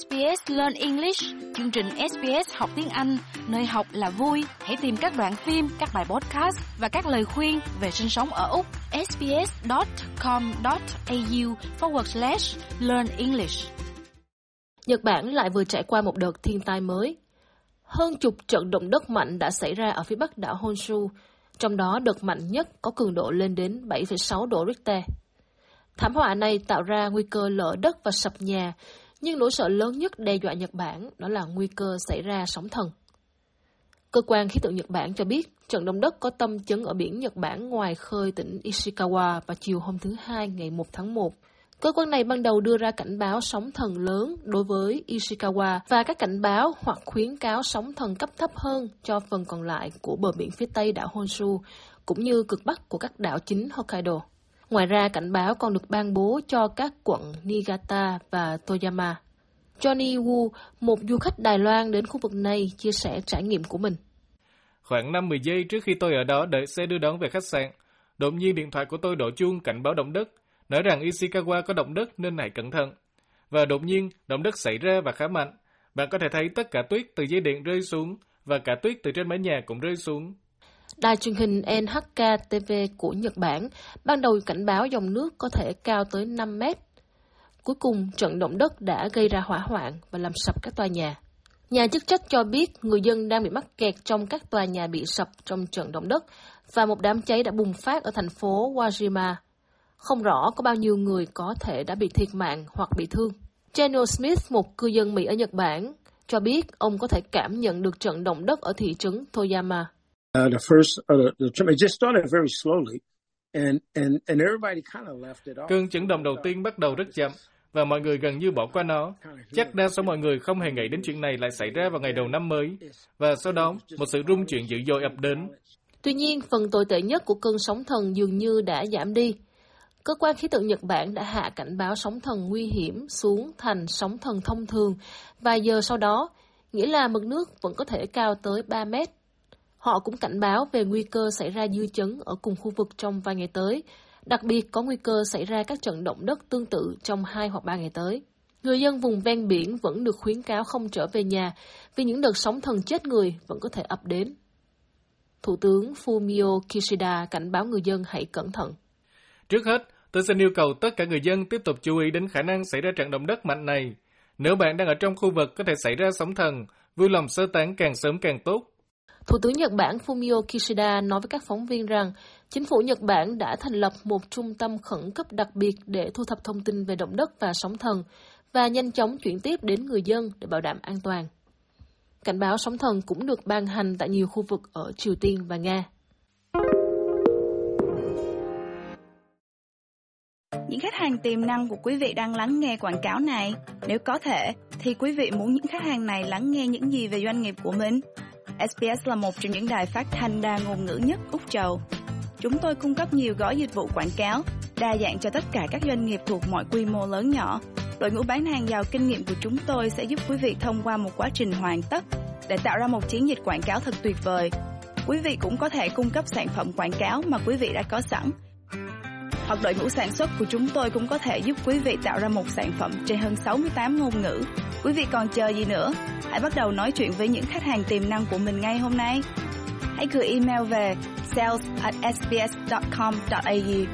SBS Learn English, chương trình SBS học tiếng Anh, nơi học là vui. Hãy tìm các đoạn phim, các bài podcast và các lời khuyên về sinh sống ở Úc. sbs.com.au forward slash learn English. Nhật Bản lại vừa trải qua một đợt thiên tai mới. Hơn chục trận động đất mạnh đã xảy ra ở phía bắc đảo Honshu, trong đó đợt mạnh nhất có cường độ lên đến 7,6 độ Richter. Thảm họa này tạo ra nguy cơ lở đất và sập nhà, nhưng nỗi sợ lớn nhất đe dọa Nhật Bản đó là nguy cơ xảy ra sóng thần. Cơ quan khí tượng Nhật Bản cho biết trận động đất có tâm chấn ở biển Nhật Bản ngoài khơi tỉnh Ishikawa vào chiều hôm thứ Hai ngày 1 tháng 1. Cơ quan này ban đầu đưa ra cảnh báo sóng thần lớn đối với Ishikawa và các cảnh báo hoặc khuyến cáo sóng thần cấp thấp hơn cho phần còn lại của bờ biển phía tây đảo Honshu, cũng như cực bắc của các đảo chính Hokkaido. Ngoài ra, cảnh báo còn được ban bố cho các quận Niigata và Toyama. Johnny Wu, một du khách Đài Loan đến khu vực này, chia sẻ trải nghiệm của mình. Khoảng 5-10 giây trước khi tôi ở đó đợi xe đưa đón về khách sạn, đột nhiên điện thoại của tôi đổ chuông cảnh báo động đất, nói rằng Ishikawa có động đất nên hãy cẩn thận. Và đột nhiên, động đất xảy ra và khá mạnh. Bạn có thể thấy tất cả tuyết từ dây điện rơi xuống và cả tuyết từ trên mái nhà cũng rơi xuống. Đài truyền hình NHK TV của Nhật Bản ban đầu cảnh báo dòng nước có thể cao tới 5 mét. Cuối cùng, trận động đất đã gây ra hỏa hoạn và làm sập các tòa nhà. Nhà chức trách cho biết người dân đang bị mắc kẹt trong các tòa nhà bị sập trong trận động đất và một đám cháy đã bùng phát ở thành phố Wajima. Không rõ có bao nhiêu người có thể đã bị thiệt mạng hoặc bị thương. Daniel Smith, một cư dân Mỹ ở Nhật Bản, cho biết ông có thể cảm nhận được trận động đất ở thị trấn Toyama. Uh, the first, uh, the, the, it just started very slowly, and and and everybody kind of left it off. Cơn chấn động đầu tiên bắt đầu rất chậm và mọi người gần như bỏ qua nó. Chắc đa số mọi người không hề nghĩ đến chuyện này lại xảy ra vào ngày đầu năm mới, và sau đó một sự rung chuyển dữ dội ập đến. Tuy nhiên, phần tồi tệ nhất của cơn sóng thần dường như đã giảm đi. Cơ quan khí tượng Nhật Bản đã hạ cảnh báo sóng thần nguy hiểm xuống thành sóng thần thông thường vài giờ sau đó, nghĩa là mực nước vẫn có thể cao tới 3 mét Họ cũng cảnh báo về nguy cơ xảy ra dư chấn ở cùng khu vực trong vài ngày tới, đặc biệt có nguy cơ xảy ra các trận động đất tương tự trong hai hoặc ba ngày tới. Người dân vùng ven biển vẫn được khuyến cáo không trở về nhà vì những đợt sóng thần chết người vẫn có thể ập đến. Thủ tướng Fumio Kishida cảnh báo người dân hãy cẩn thận. Trước hết, tôi xin yêu cầu tất cả người dân tiếp tục chú ý đến khả năng xảy ra trận động đất mạnh này. Nếu bạn đang ở trong khu vực có thể xảy ra sóng thần, vui lòng sơ tán càng sớm càng tốt Thủ tướng Nhật Bản Fumio Kishida nói với các phóng viên rằng chính phủ Nhật Bản đã thành lập một trung tâm khẩn cấp đặc biệt để thu thập thông tin về động đất và sóng thần và nhanh chóng chuyển tiếp đến người dân để bảo đảm an toàn. Cảnh báo sóng thần cũng được ban hành tại nhiều khu vực ở Triều Tiên và Nga. Những khách hàng tiềm năng của quý vị đang lắng nghe quảng cáo này, nếu có thể, thì quý vị muốn những khách hàng này lắng nghe những gì về doanh nghiệp của mình? SBS là một trong những đài phát thanh đa ngôn ngữ nhất Úc Châu. Chúng tôi cung cấp nhiều gói dịch vụ quảng cáo, đa dạng cho tất cả các doanh nghiệp thuộc mọi quy mô lớn nhỏ. Đội ngũ bán hàng giàu kinh nghiệm của chúng tôi sẽ giúp quý vị thông qua một quá trình hoàn tất để tạo ra một chiến dịch quảng cáo thật tuyệt vời. Quý vị cũng có thể cung cấp sản phẩm quảng cáo mà quý vị đã có sẵn. Hoặc đội ngũ sản xuất của chúng tôi cũng có thể giúp quý vị tạo ra một sản phẩm trên hơn 68 ngôn ngữ. Quý vị còn chờ gì nữa? Hãy bắt đầu nói chuyện với những khách hàng tiềm năng của mình ngay hôm nay. Hãy gửi email về sales at sbs.com.au